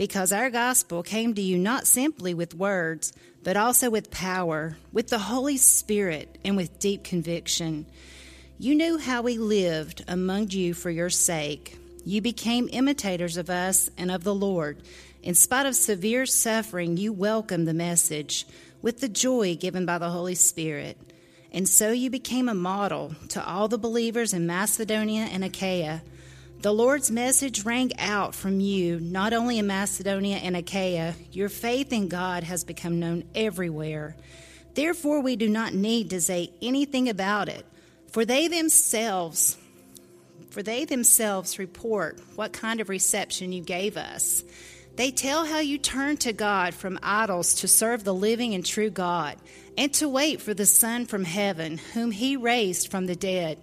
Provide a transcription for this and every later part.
because our gospel came to you not simply with words, but also with power, with the Holy Spirit, and with deep conviction. You knew how we lived among you for your sake. You became imitators of us and of the Lord. In spite of severe suffering, you welcomed the message with the joy given by the Holy Spirit. And so you became a model to all the believers in Macedonia and Achaia. The Lord's message rang out from you, not only in Macedonia and Achaia. Your faith in God has become known everywhere. Therefore, we do not need to say anything about it, for they themselves for they themselves report what kind of reception you gave us. They tell how you turned to God from idols to serve the living and true God, and to wait for the Son from heaven, whom He raised from the dead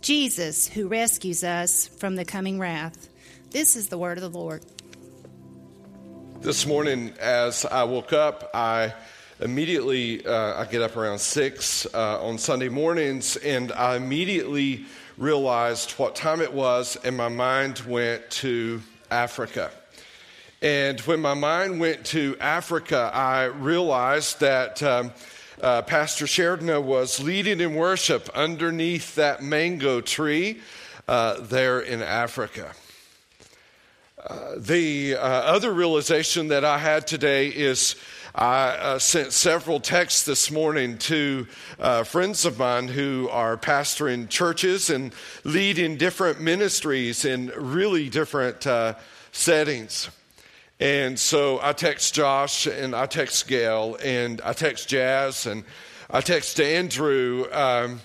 Jesus, who rescues us from the coming wrath. This is the word of the Lord. This morning, as I woke up, I immediately uh, I get up around six uh, on Sunday mornings, and I immediately realized what time it was, and my mind went to Africa. And when my mind went to Africa, I realized that. Um, uh, Pastor Sheridan was leading in worship underneath that mango tree uh, there in Africa. Uh, the uh, other realization that I had today is I uh, sent several texts this morning to uh, friends of mine who are pastoring churches and leading different ministries in really different settings. And so I text Josh and I text Gail and I text Jazz and I text Andrew. Um,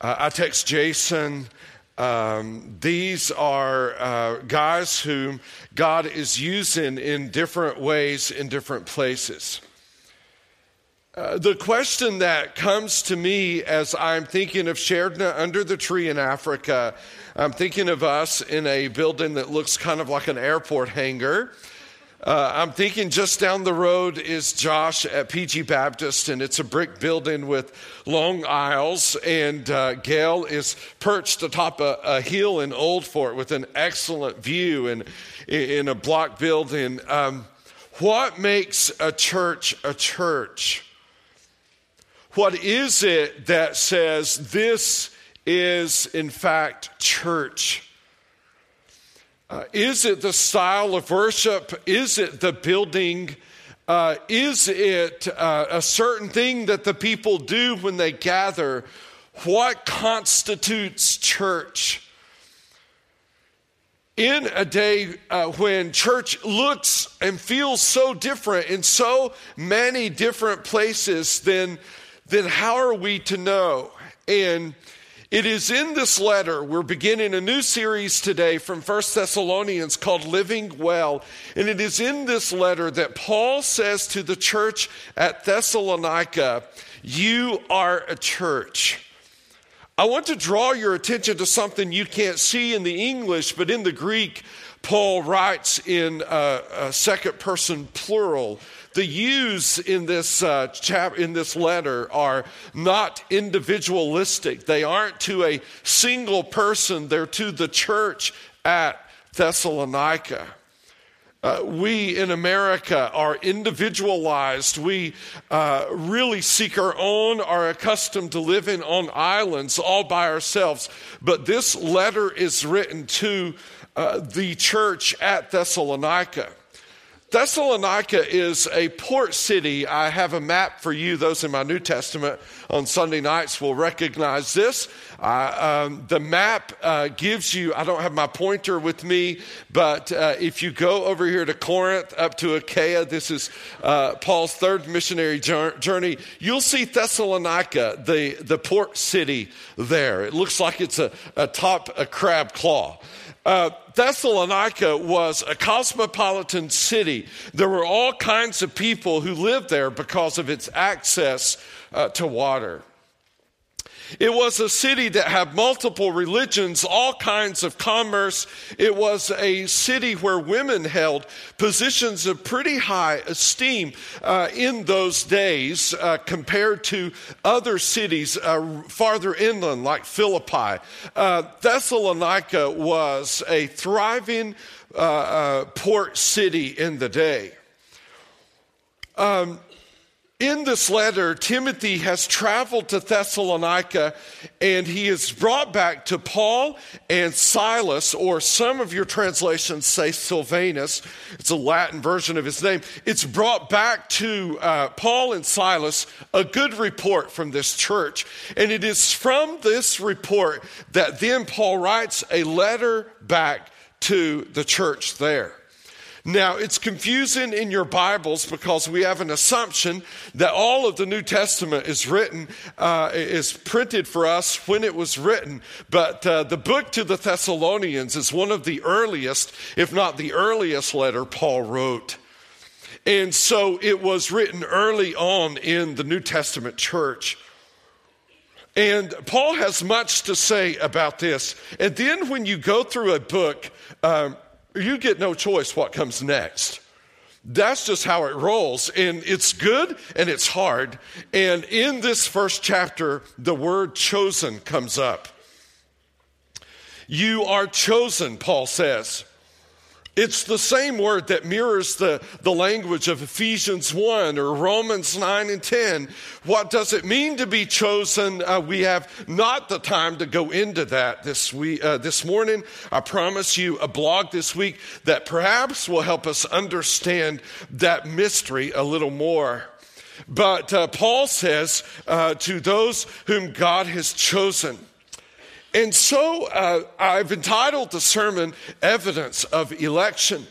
I text Jason. Um, these are uh, guys whom God is using in different ways in different places. Uh, the question that comes to me as I'm thinking of Sheridan under the tree in Africa, I'm thinking of us in a building that looks kind of like an airport hangar. Uh, I'm thinking just down the road is Josh at PG Baptist, and it's a brick building with long aisles. And uh, Gail is perched atop a, a, hill in Old Fort with an excellent view in, in a block building. Um, what makes a church a church? What is it that says this is, in fact, church? Uh, is it the style of worship? Is it the building? Uh, is it uh, a certain thing that the people do when they gather? What constitutes church? In a day uh, when church looks and feels so different in so many different places, then, then how are we to know? And it is in this letter, we're beginning a new series today from First Thessalonians called Living Well. And it is in this letter that Paul says to the church at Thessalonica, You are a church. I want to draw your attention to something you can't see in the English, but in the Greek, Paul writes in a, a second person plural the yous in this, uh, chap- in this letter are not individualistic. They aren't to a single person, they're to the church at Thessalonica. Uh, we in America are individualized. We uh, really seek our own, are accustomed to living on islands all by ourselves. But this letter is written to uh, the church at Thessalonica. Thessalonica is a port city. I have a map for you. Those in my New Testament on Sunday nights will recognize this. Uh, um, the map uh, gives you, I don't have my pointer with me, but uh, if you go over here to Corinth, up to Achaia, this is uh, Paul's third missionary journey, you'll see Thessalonica, the, the port city there. It looks like it's a, a top, a crab claw. Thessalonica was a cosmopolitan city. There were all kinds of people who lived there because of its access uh, to water. It was a city that had multiple religions, all kinds of commerce. It was a city where women held positions of pretty high esteem uh, in those days uh, compared to other cities uh, farther inland, like Philippi. Uh, Thessalonica was a thriving uh, uh, port city in the day. Um, in this letter, Timothy has traveled to Thessalonica and he is brought back to Paul and Silas, or some of your translations say Silvanus. It's a Latin version of his name. It's brought back to uh, Paul and Silas a good report from this church. And it is from this report that then Paul writes a letter back to the church there. Now, it's confusing in your Bibles because we have an assumption that all of the New Testament is written, uh, is printed for us when it was written. But uh, the book to the Thessalonians is one of the earliest, if not the earliest letter Paul wrote. And so it was written early on in the New Testament church. And Paul has much to say about this. And then when you go through a book, um, you get no choice what comes next. That's just how it rolls. And it's good and it's hard. And in this first chapter, the word chosen comes up. You are chosen, Paul says. It's the same word that mirrors the, the language of Ephesians 1 or Romans 9 and 10. What does it mean to be chosen? Uh, we have not the time to go into that this, week, uh, this morning. I promise you a blog this week that perhaps will help us understand that mystery a little more. But uh, Paul says uh, to those whom God has chosen, and so uh, I've entitled the sermon Evidence of Election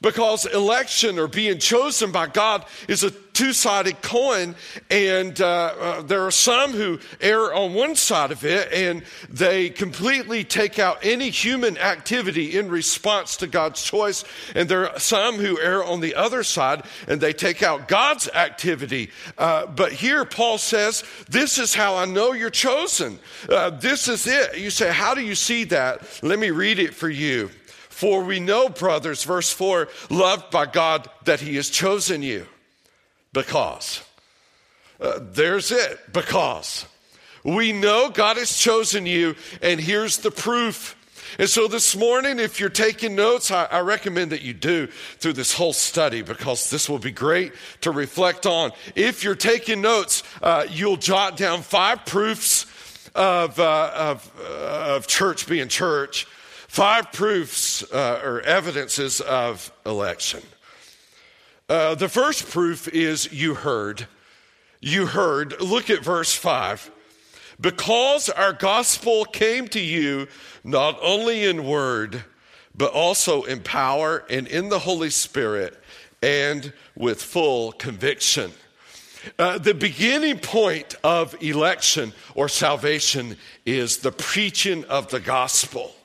because election or being chosen by God is a two sided coin, and uh, uh, there are some who err on one side of it and they completely take out any human activity in response to God's choice, and there are some who err on the other side and they take out God's activity. Uh, but here, Paul says, This is how I know you're chosen. Uh, this is it. You say, How do you see that? Let me read it for you. For we know, brothers, verse 4, loved by God, that He has chosen you. Because. Uh, there's it. Because. We know God has chosen you, and here's the proof. And so this morning, if you're taking notes, I, I, recommend that you do through this whole study because this will be great to reflect on. If you're taking notes, uh, you'll jot down five proofs of, uh, of, uh, of church being church. Five proofs uh, or evidences of election. Uh, the first proof is you heard. You heard. Look at verse 5. Because our gospel came to you not only in word, but also in power and in the Holy Spirit and with full conviction. Uh, the beginning point of election or salvation is the preaching of the gospel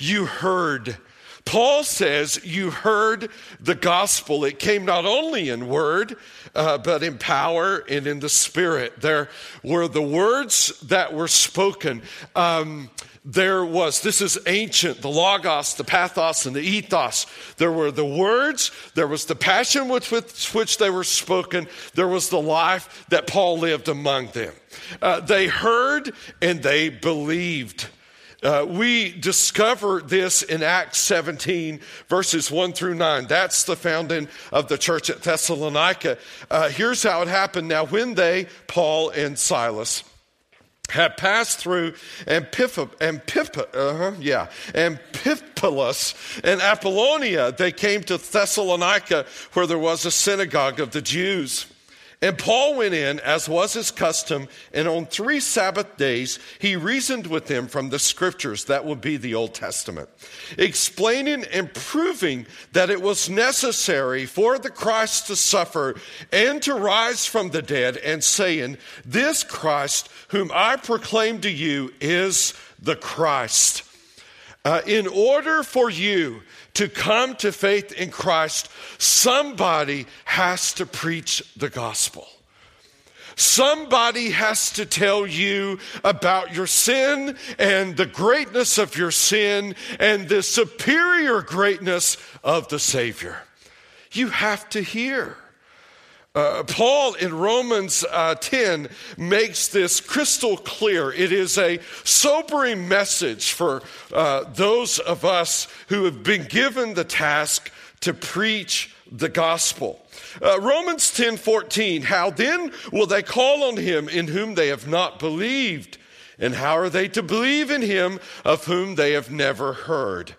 you heard. Paul says you heard the gospel. It came not only in word, uh, but in power and in the spirit. There were the words that were spoken. Um, there was, this is ancient, the Logos, the Pathos, and the Ethos. There were the words, there was the passion with, with which they were spoken, there was the life that Paul lived among them. Uh, they heard and they believed. Uh, we discover this in Acts 17, verses 1 through 9. That's the founding of the church at Thessalonica. Uh, here's how it happened. Now, when they, Paul and Silas, had passed through uh-huh, yeah, Amphipolis and Apollonia, they came to Thessalonica, where there was a synagogue of the Jews. And Paul went in, as was his custom, and on three Sabbath days he reasoned with them from the scriptures, that would be the Old Testament, explaining and proving that it was necessary for the Christ to suffer and to rise from the dead, and saying, This Christ, whom I proclaim to you, is the Christ. Uh, in order for you to come to faith in Christ, somebody has to preach the gospel. Somebody has to tell you about your sin and the greatness of your sin and the superior greatness of the Savior. You have to hear. Uh, Paul in Romans uh, 10 makes this crystal clear. It is a sobering message for uh, those of us who have been given the task to preach the gospel. Uh, Romans 10 14, how then will they call on him in whom they have not believed? And how are they to believe in him of whom they have never heard?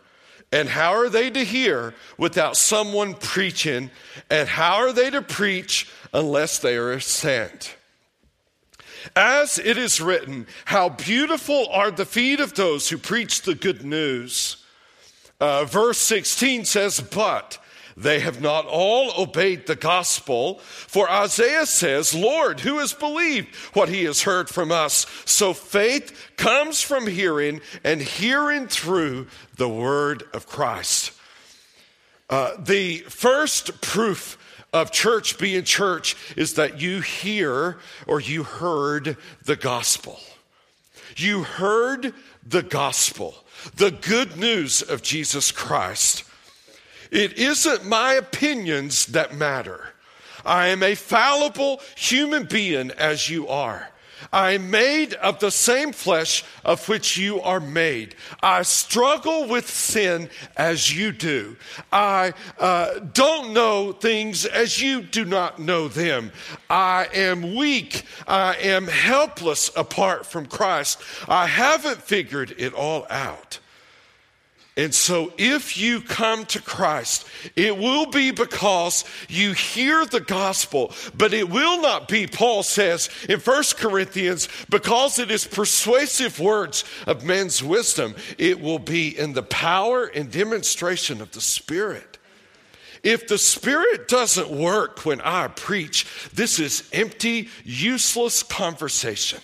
And how are they to hear without someone preaching? And how are they to preach unless they are sent? As it is written, how beautiful are the feet of those who preach the good news. Uh, verse 16 says, But they have not all obeyed the gospel. For Isaiah says, Lord, who has believed what he has heard from us? So faith comes from hearing, and hearing through the word of Christ. Uh, the first proof of church being church is that you hear or you heard the gospel. You heard the gospel, the good news of Jesus Christ. It isn't my opinions that matter. I am a fallible human being as you are. I am made of the same flesh of which you are made. I struggle with sin as you do. I uh, don't know things as you do not know them. I am weak. I am helpless apart from Christ. I haven't figured it all out. And so, if you come to Christ, it will be because you hear the gospel, but it will not be, Paul says in 1 Corinthians, because it is persuasive words of men's wisdom. It will be in the power and demonstration of the Spirit. If the Spirit doesn't work when I preach, this is empty, useless conversation.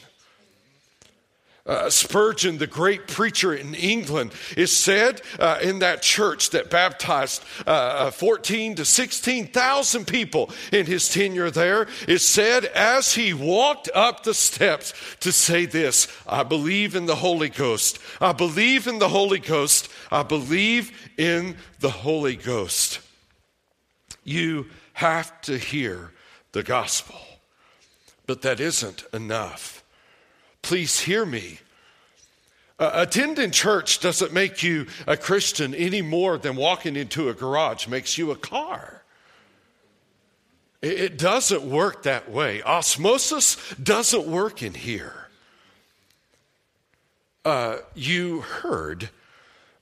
Uh, Spurgeon, the great preacher in England, is said uh, in that church that baptized uh, uh 14 to 16,000 people in his tenure there, is said as he walked up the steps to say this I believe in the Holy Ghost. I believe in the Holy Ghost. I believe in the Holy Ghost. You have to hear the gospel, but that isn't enough. Please hear me. Uh, attending church doesn't make you a Christian any more than walking into a garage makes you a car. It, it doesn't work that way. Osmosis doesn't work in here. Uh, you heard,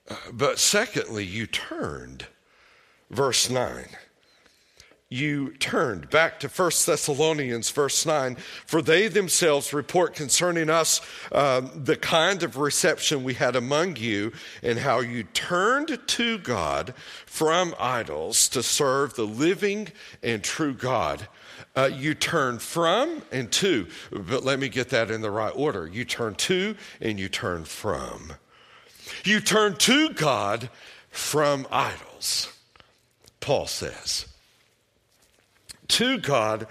uh, but secondly, you turned. Verse 9 you turned. Back to 1 Thessalonians, verse 9. For they themselves report concerning us uh, the kind of reception we had among you, and how you turned to God from idols to serve the living and true God. Uh, you turn from and to, but let me get that in the right order. You turn to and you turn from. You turn to God from idols, Paul says to God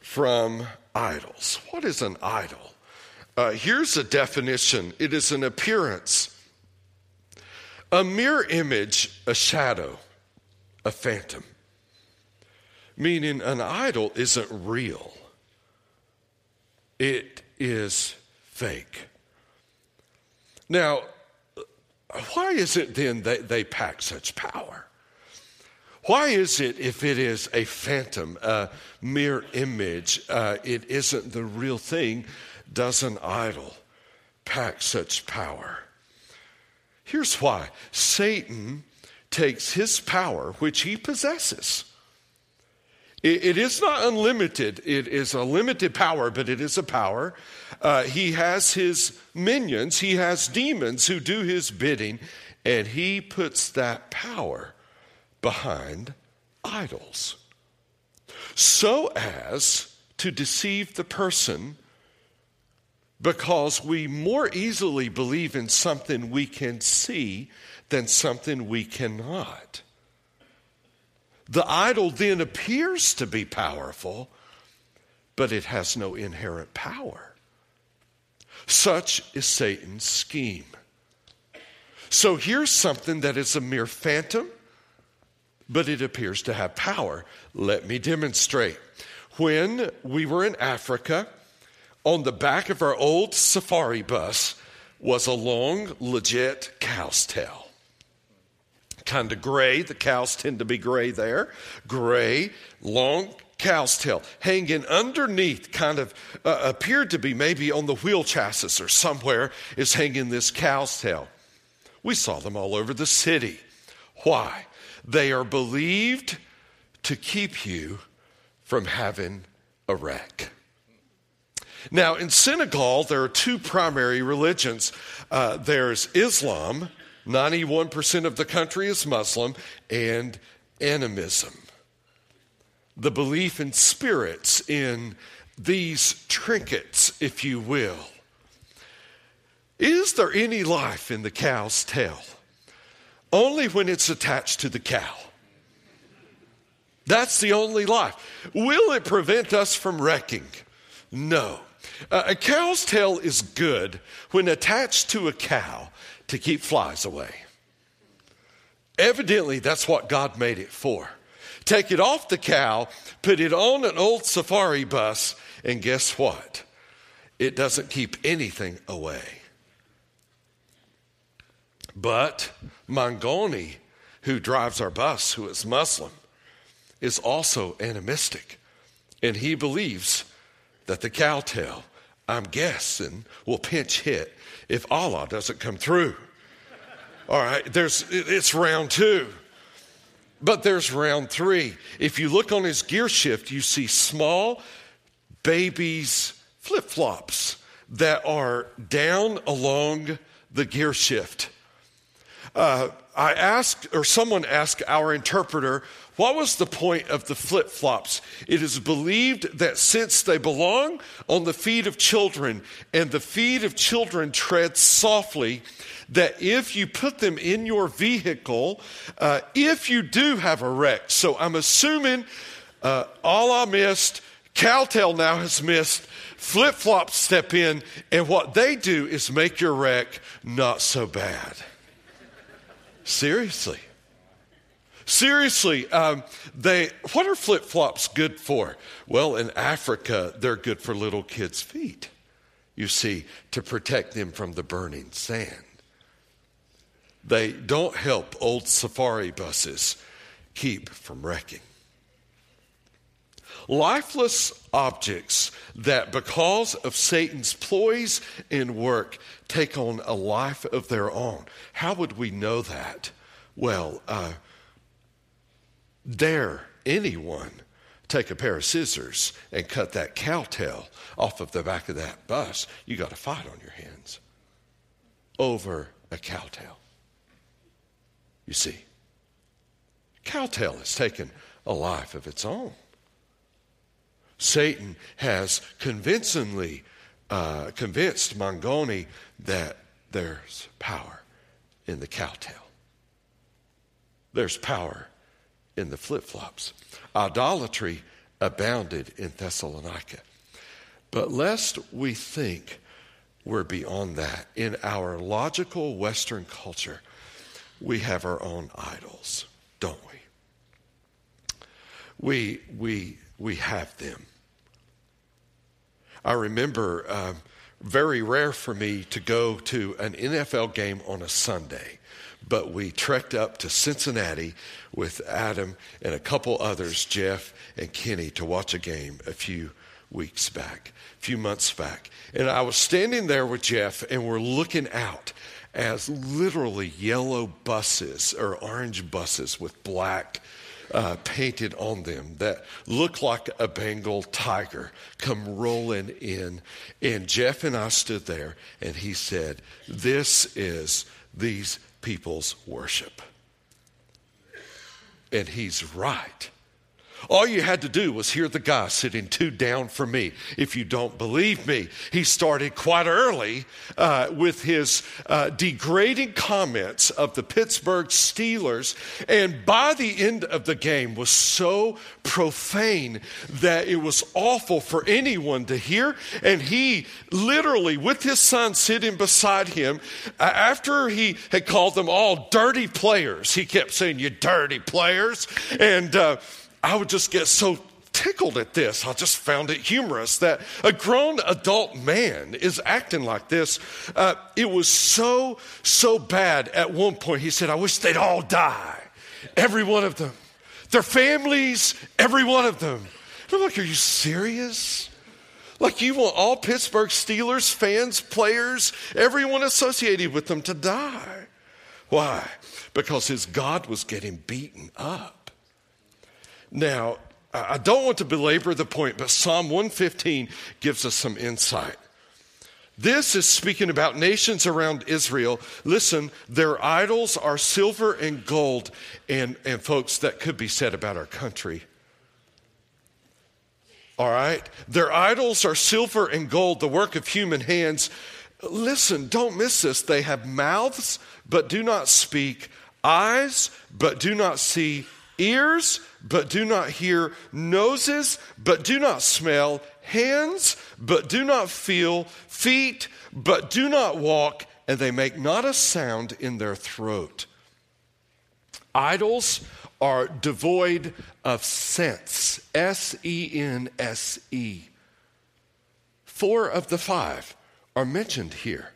from idols. What is an idol? Uh, here's a definition it is an appearance, a mere image, a shadow, a phantom. Meaning, an idol isn't real, it is fake. Now, why is it then that they pack such power? Why is it, if it is a phantom, a mere image, uh, it isn't the real thing, does an idol pack such power? Here's why Satan takes his power, which he possesses. it, it is not unlimited, it is a limited power, but it is a power. Uh, he has his minions, he has demons who do his bidding, and he puts that power behind idols so as to deceive the person because we more easily believe in something we can see than something we cannot. The idol then appears to be powerful, but it has no inherent power. Such is Satan's scheme. So here's something that is a mere phantom, but it appears to have power. Let me demonstrate. When we were in Africa, on the back of our old safari bus was a long, legit cow's tail. Kind of gray. The cows tend to be gray there. Gray, long cow's tail hanging underneath, kind of uh, appeared to be maybe on the wheel chassis or somewhere, is hanging this cow's tail. We saw them all over the city. Why? They are believed to keep you from having a wreck. Now, in Senegal, there are two primary religions uh, there's Islam, 91% of the country is Muslim, and animism. The belief in spirits, in these trinkets, if you will. Is there any life in the cow's tail? Only when it's attached to the cow. That's the only life. Will it prevent us from wrecking? No. Uh, a cow's tail is good when attached to a cow to keep flies away. Evidently, that's what God made it for. Take it off the cow, put it on an old safari bus, and guess what? It doesn't keep anything away. But Mangoni, who drives our bus, who is Muslim, is also animistic. And he believes that the cowtail, I'm guessing, will pinch hit if Allah doesn't come through. All right, there's, it's round two. But there's round three. If you look on his gear shift, you see small babies' flip flops that are down along the gear shift. Uh, I asked, or someone asked our interpreter, what was the point of the flip flops? It is believed that since they belong on the feet of children and the feet of children tread softly, that if you put them in your vehicle, uh, if you do have a wreck, so I'm assuming uh, I missed, Cowtail now has missed, flip flops step in, and what they do is make your wreck not so bad. Seriously. Seriously, um, they what are flip flops good for? Well, in Africa, they're good for little kids' feet. You see, to protect them from the burning sand. They don't help old safari buses keep from wrecking. Lifeless objects that, because of Satan's ploys and work, take on a life of their own. How would we know that? Well, uh, dare anyone take a pair of scissors and cut that cowtail off of the back of that bus, you got a fight on your hands over a cowtail. You see, cowtail has taken a life of its own. Satan has convincingly uh, convinced Mangoni that there's power in the cowtail. There's power in the flip flops. Idolatry abounded in Thessalonica. But lest we think we're beyond that, in our logical Western culture, we have our own idols, don't we? We, we, we have them. I remember uh, very rare for me to go to an NFL game on a Sunday, but we trekked up to Cincinnati with Adam and a couple others, Jeff and Kenny, to watch a game a few weeks back, a few months back. And I was standing there with Jeff, and we're looking out as literally yellow buses or orange buses with black uh, painted on them that looked like a Bengal tiger come rolling in. And Jeff and I stood there, and he said, This is these people's worship. And he's right. All you had to do was hear the guy sitting two down from me. If you don't believe me, he started quite early uh, with his uh, degrading comments of the Pittsburgh Steelers, and by the end of the game was so profane that it was awful for anyone to hear. And he literally, with his son sitting beside him, after he had called them all dirty players, he kept saying, "You dirty players," and uh, I would just get so tickled at this. I just found it humorous that a grown adult man is acting like this. Uh, it was so, so bad at one point. He said, I wish they'd all die. Every one of them. Their families, every one of them. I'm like, are you serious? Like, you want all Pittsburgh Steelers fans, players, everyone associated with them to die. Why? Because his God was getting beaten up. Now, I don't want to belabor the point, but Psalm 115 gives us some insight. This is speaking about nations around Israel. Listen, their idols are silver and gold. And, and folks, that could be said about our country. All right? Their idols are silver and gold, the work of human hands. Listen, don't miss this. They have mouths, but do not speak, eyes, but do not see, ears, but do not hear, noses, but do not smell, hands, but do not feel, feet, but do not walk, and they make not a sound in their throat. Idols are devoid of sense, S E N S E. Four of the five are mentioned here.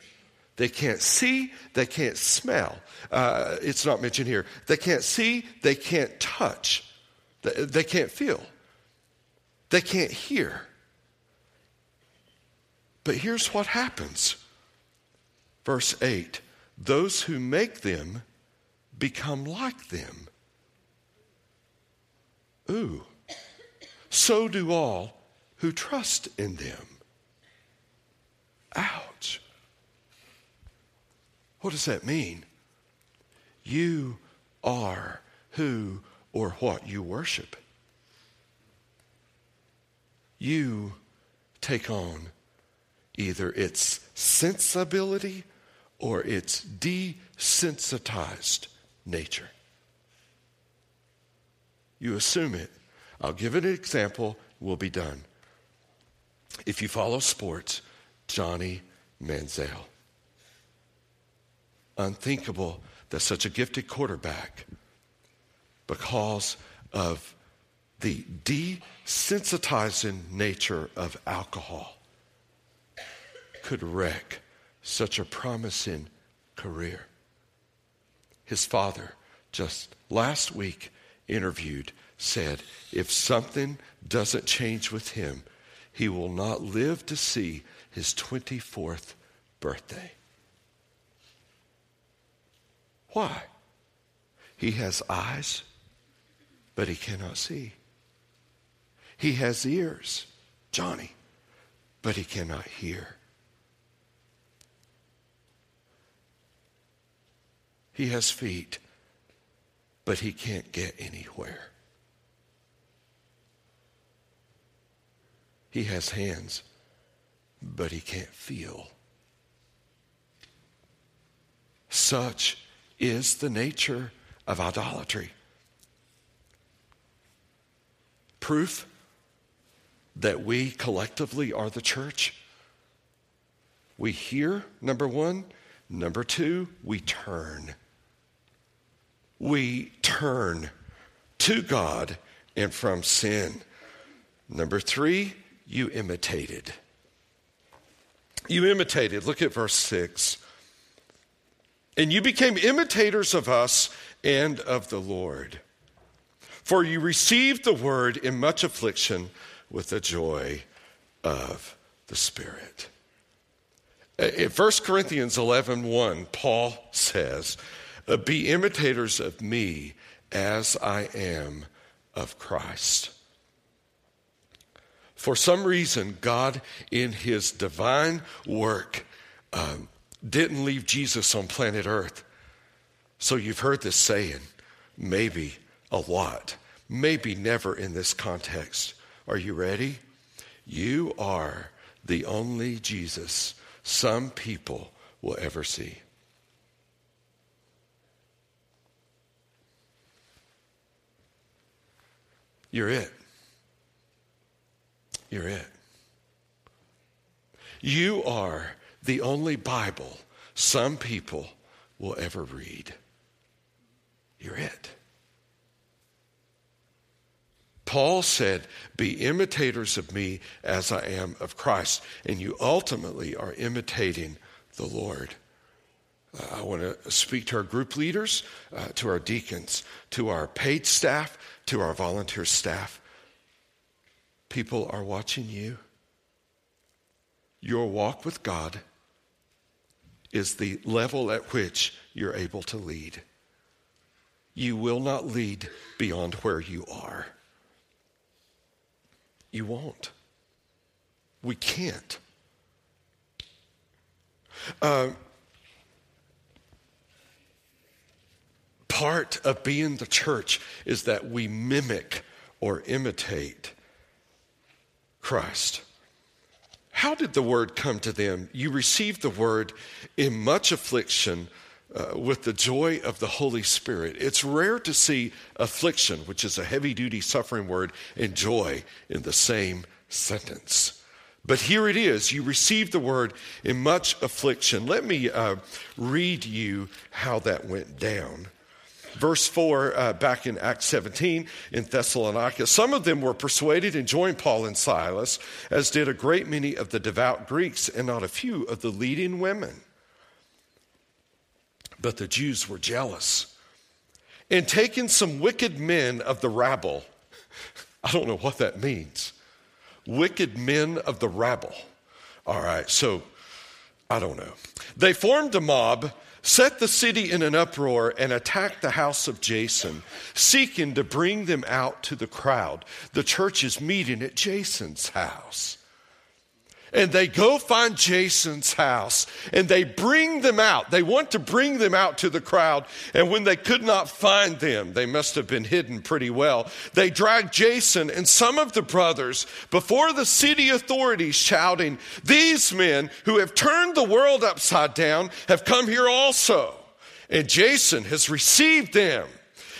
They can't see, they can't smell. Uh, it's not mentioned here. They can't see, they can't touch. They can't feel, they can't hear. But here's what happens. Verse 8 those who make them become like them. Ooh, so do all who trust in them. Ouch. What does that mean? You are who or what you worship. You take on either its sensibility or its desensitized nature. You assume it. I'll give an example, we'll be done. If you follow sports, Johnny Manziel. Unthinkable that such a gifted quarterback because of the desensitizing nature of alcohol could wreck such a promising career. His father, just last week, interviewed, said, If something doesn't change with him, he will not live to see his 24th birthday. Why? He has eyes but he cannot see. He has ears, Johnny, but he cannot hear. He has feet, but he can't get anywhere. He has hands, but he can't feel. Such is the nature of idolatry. Proof that we collectively are the church. We hear, number one. Number two, we turn. We turn to God and from sin. Number three, you imitated. You imitated. Look at verse 6. And you became imitators of us and of the Lord. For you received the word in much affliction with the joy of the Spirit. In 1 Corinthians 11 1, Paul says, uh, Be imitators of me as I am of Christ. For some reason, God, in his divine work, um, didn't leave Jesus on planet Earth. So you've heard this saying, maybe a lot. maybe never in this context. Are you ready? You are the only Jesus some people will ever see. You're it. You're it. You are the only Bible some people will ever read. You're it. Paul said, Be imitators of me as I am of Christ. And you ultimately are imitating the Lord. Uh, I want to speak to our group leaders, uh, to our deacons, to our paid staff, to our volunteer staff. People are watching you. Your walk with God is the level at which you're able to lead. You will not lead beyond where you are. You won't. We can't. Uh, part of being the church is that we mimic or imitate Christ. How did the word come to them? You received the word in much affliction uh, with the joy of the Holy Spirit. It's rare to see affliction, which is a heavy duty suffering word, and joy in the same sentence. But here it is. You received the word in much affliction. Let me uh, read you how that went down. Verse 4, uh, back in Acts 17 in Thessalonica, some of them were persuaded and joined Paul and Silas, as did a great many of the devout Greeks and not a few of the leading women. But the Jews were jealous. And taking some wicked men of the rabble, I don't know what that means. Wicked men of the rabble. All right, so I don't know. They formed a mob set the city in an uproar and attacked the house of Jason, seeking to bring them out to the crowd. The church is meeting at Jason's house and they go find Jason's house and they bring them out. They want to bring them out to the crowd. And when they could not find them, they must have been hidden pretty well. They drag Jason and some of the brothers before the city authorities, shouting, These men who have turned the world upside down have come here also. And Jason has received them.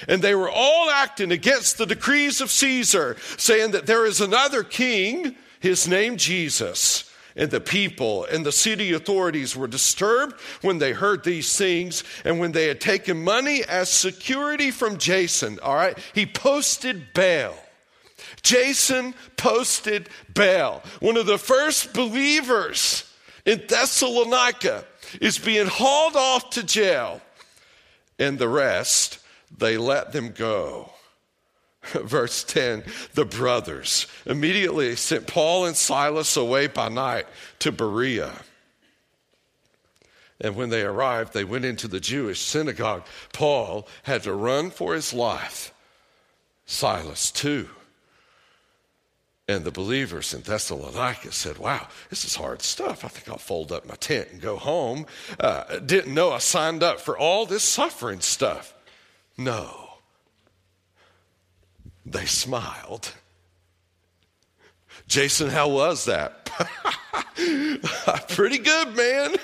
And they were all acting against the decrees of Caesar, saying that there is another king his name Jesus. And the people and the city authorities were disturbed when they heard these things and when they had taken money as security from Jason. All right, he posted bail. Jason posted bail. One of the first believers in Thessalonica is being hauled off to jail, and the rest, they let them go. Verse 10 the brothers immediately sent Paul and Silas away by night to Berea. And when they arrived, they went into the Jewish synagogue. Paul had to run for his life. Silas, too. And the believers in Thessalonica said, Wow, this is hard stuff. I think I'll fold up my tent and go home. Uh, didn't know I signed up for all this suffering stuff. No. They smiled. Jason, how was that? Pretty good, man.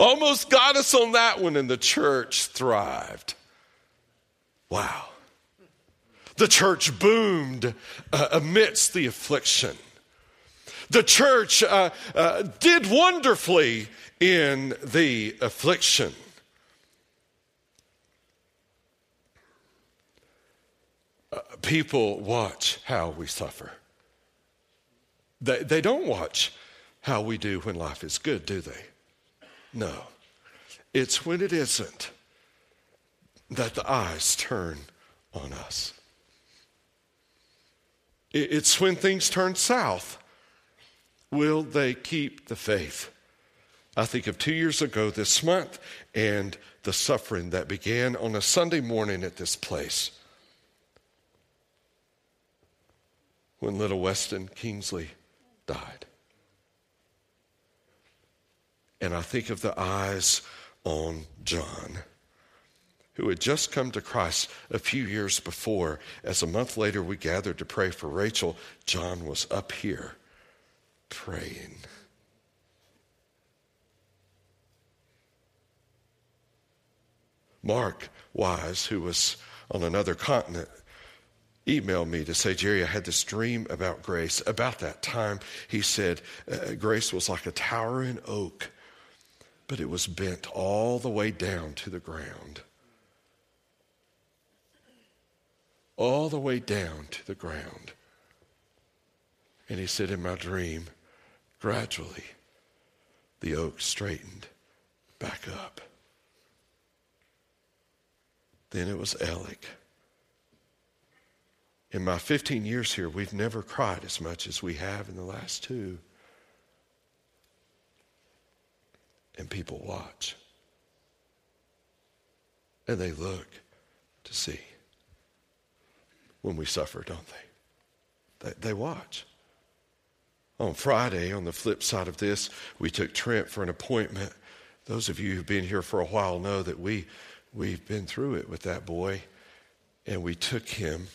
Almost got us on that one, and the church thrived. Wow. The church boomed uh, amidst the affliction. The church uh, uh, did wonderfully in the affliction. People watch how we suffer. They, they don't watch how we do when life is good, do they? No. It's when it isn't that the eyes turn on us. It's when things turn south. Will they keep the faith? I think of two years ago this month and the suffering that began on a Sunday morning at this place. When little Weston Kingsley died. And I think of the eyes on John who had just come to Christ a few years before. As a month later we gathered to pray for Rachel, John was up here praying. Mark Wise, who was on another continent, emailed me to say, Jerry, I had this dream about grace. About that time, he said, uh, grace was like a towering oak, but it was bent all the way down to the ground. All the way down to the ground. And he said, in my dream, gradually, the oak straightened back up. Then it was Alec. In my 15 years here, we've never cried as much as we have in the last two. And people watch. And they look to see when we suffer, don't they? They, they watch. On Friday, on the flip side of this, we took Trent for an appointment. Those of you who've been here for a while know that we, we've been through it with that boy, and we took him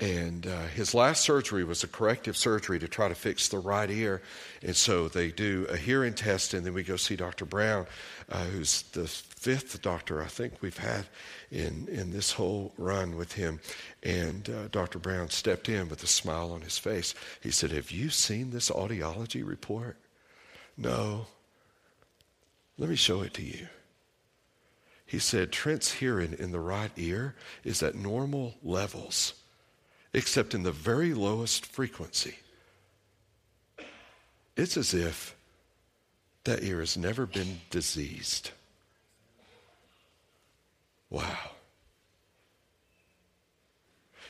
and uh, his last surgery was a corrective surgery to try to fix the right ear. And so they do a hearing test, and then we go see Dr. Brown, uh, who's the fifth doctor I think we've had in, in this whole run with him. And uh, Dr. Brown stepped in with a smile on his face. He said, Have you seen this audiology report? No. Let me show it to you. He said, Trent's hearing in the right ear is at normal levels except in the very lowest frequency. It's as if that ear has never been diseased. Wow.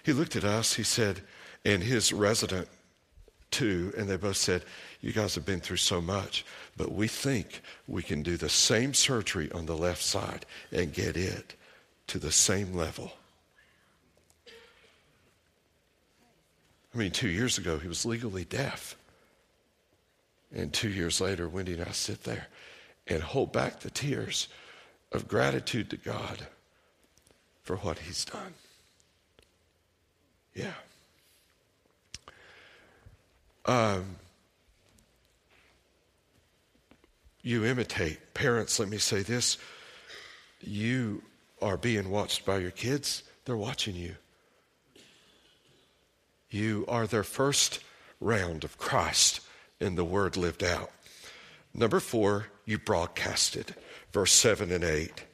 He looked at us, he said, and his resident too, and they both said, You guys have been through so much, but we think we can do the same surgery on the left side and get it to the same level. I mean, two years ago, he was legally deaf. And two years later, Wendy and I sit there and hold back the tears of gratitude to God for what he's done. Yeah. Um, you imitate. Parents, let me say this. You are being watched by your kids, they're watching you. You are their first round of Christ in the word lived out. Number four, you broadcasted. Verse 7 and 8.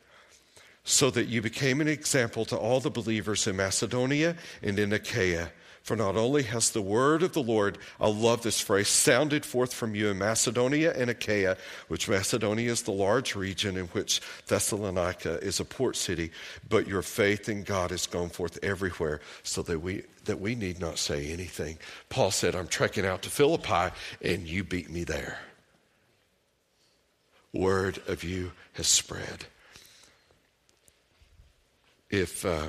So that you became an example to all the believers in Macedonia and in Achaia. For not only has the word of the Lord, I love this phrase, sounded forth from you in Macedonia and Achaia, which Macedonia is the large region in which Thessalonica is a port city, but your faith in God has gone forth everywhere, so that we that we need not say anything. Paul said, I'm trekking out to Philippi, and you beat me there. Word of you has spread. If uh,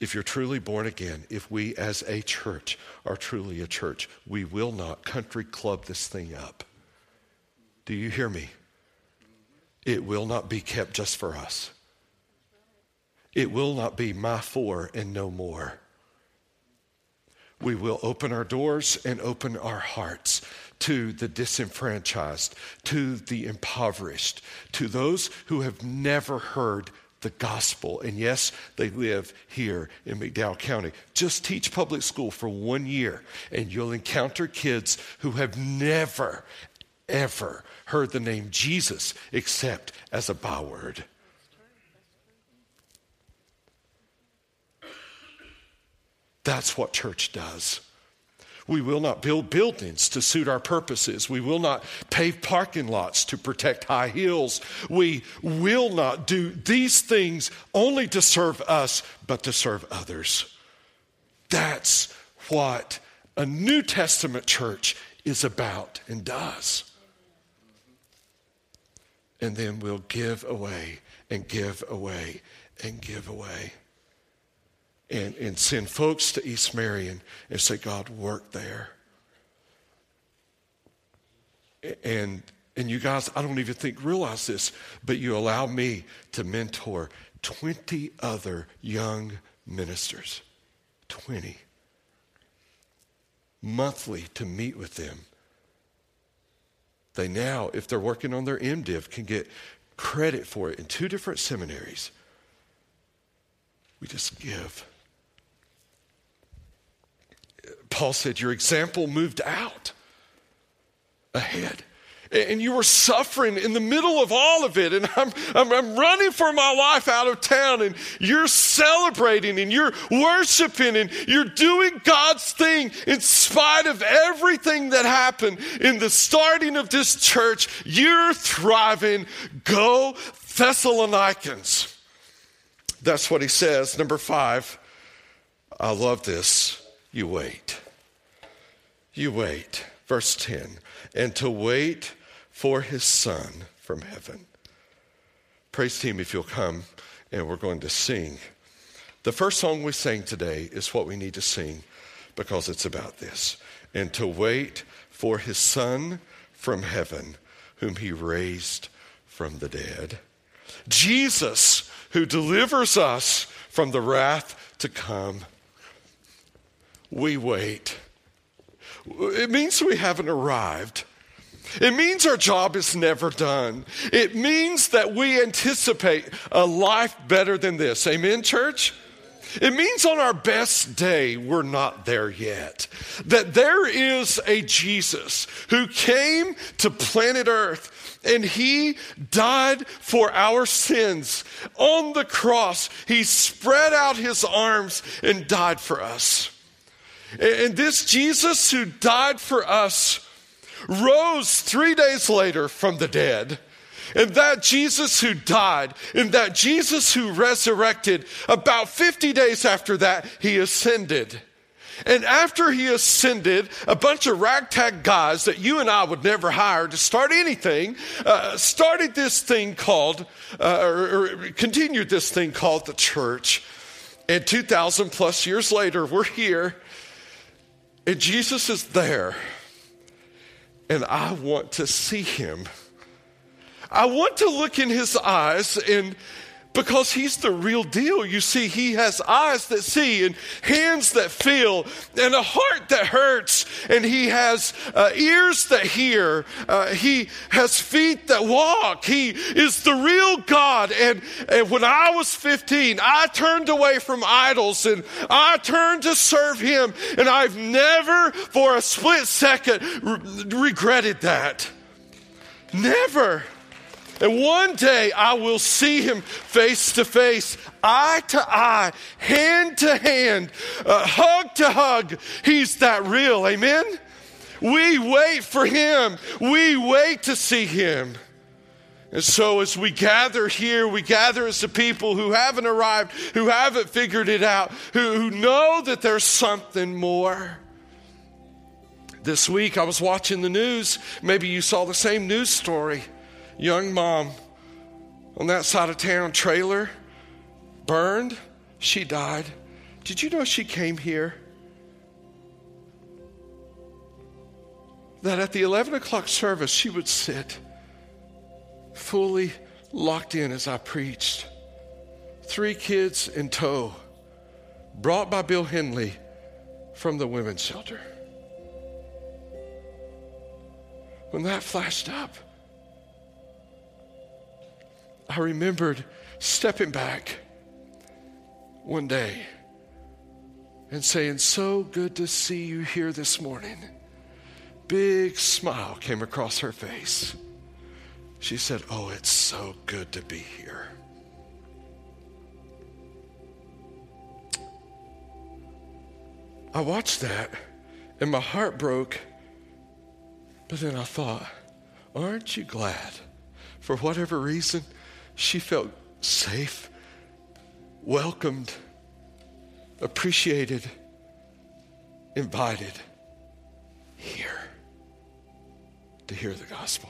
if you're truly born again, if we as a church are truly a church, we will not country club this thing up. Do you hear me? It will not be kept just for us. It will not be my four and no more. We will open our doors and open our hearts to the disenfranchised, to the impoverished, to those who have never heard the gospel. And yes, they live here in McDowell County. Just teach public school for one year, and you'll encounter kids who have never, ever heard the name Jesus except as a byword. That's what church does. We will not build buildings to suit our purposes. We will not pave parking lots to protect high hills. We will not do these things only to serve us, but to serve others. That's what a New Testament church is about and does. And then we'll give away and give away and give away and, and send folks to East Marion and say, God, work there. And And you guys, I don't even think realize this, but you allow me to mentor 20 other young ministers. 20. Monthly to meet with them. They now, if they're working on their MDiv, can get credit for it in two different seminaries. We just give. Paul said, Your example moved out ahead. And you were suffering in the middle of all of it. And I'm, I'm, I'm, running for my life out of town. And you're celebrating and you're worshiping and you're doing God's thing in spite of everything that happened in the starting of this church. You're thriving. Go, Thessalonians. That's what he says. Number five, I love this. You wait. You wait. Verse 10 and to wait for his son from heaven. Praise team, if you'll come, and we're going to sing. The first song we sang today is what we need to sing because it's about this. And to wait for his son from heaven, whom he raised from the dead. Jesus, who delivers us from the wrath to come. We wait. It means we haven't arrived. It means our job is never done. It means that we anticipate a life better than this. Amen, church? It means on our best day, we're not there yet. That there is a Jesus who came to planet Earth and he died for our sins. On the cross, he spread out his arms and died for us. And this Jesus who died for us rose three days later from the dead. And that Jesus who died, and that Jesus who resurrected, about 50 days after that, he ascended. And after he ascended, a bunch of ragtag guys that you and I would never hire to start anything uh, started this thing called, uh, or, or continued this thing called the church. And 2,000 plus years later, we're here, and Jesus is there and I want to see him. I want to look in his eyes and because he's the real deal. You see, he has eyes that see and hands that feel and a heart that hurts and he has uh, ears that hear. Uh, he has feet that walk. He is the real God. And, and when I was 15, I turned away from idols and I turned to serve him. And I've never for a split second re- regretted that. Never. And one day I will see him face to face, eye to eye, hand to hand, uh, hug to hug. He's that real. Amen? We wait for him. We wait to see him. And so, as we gather here, we gather as the people who haven't arrived, who haven't figured it out, who, who know that there's something more. This week, I was watching the news. Maybe you saw the same news story young mom on that side of town, trailer, burned. She died. Did you know she came here? That at the 11 o'clock service, she would sit fully locked in as I preached. Three kids in tow, brought by Bill Henley from the women's shelter. When that flashed up, I remembered stepping back one day and saying, So good to see you here this morning. Big smile came across her face. She said, Oh, it's so good to be here. I watched that and my heart broke, but then I thought, Aren't you glad for whatever reason? She felt safe, welcomed, appreciated, invited here to hear the gospel.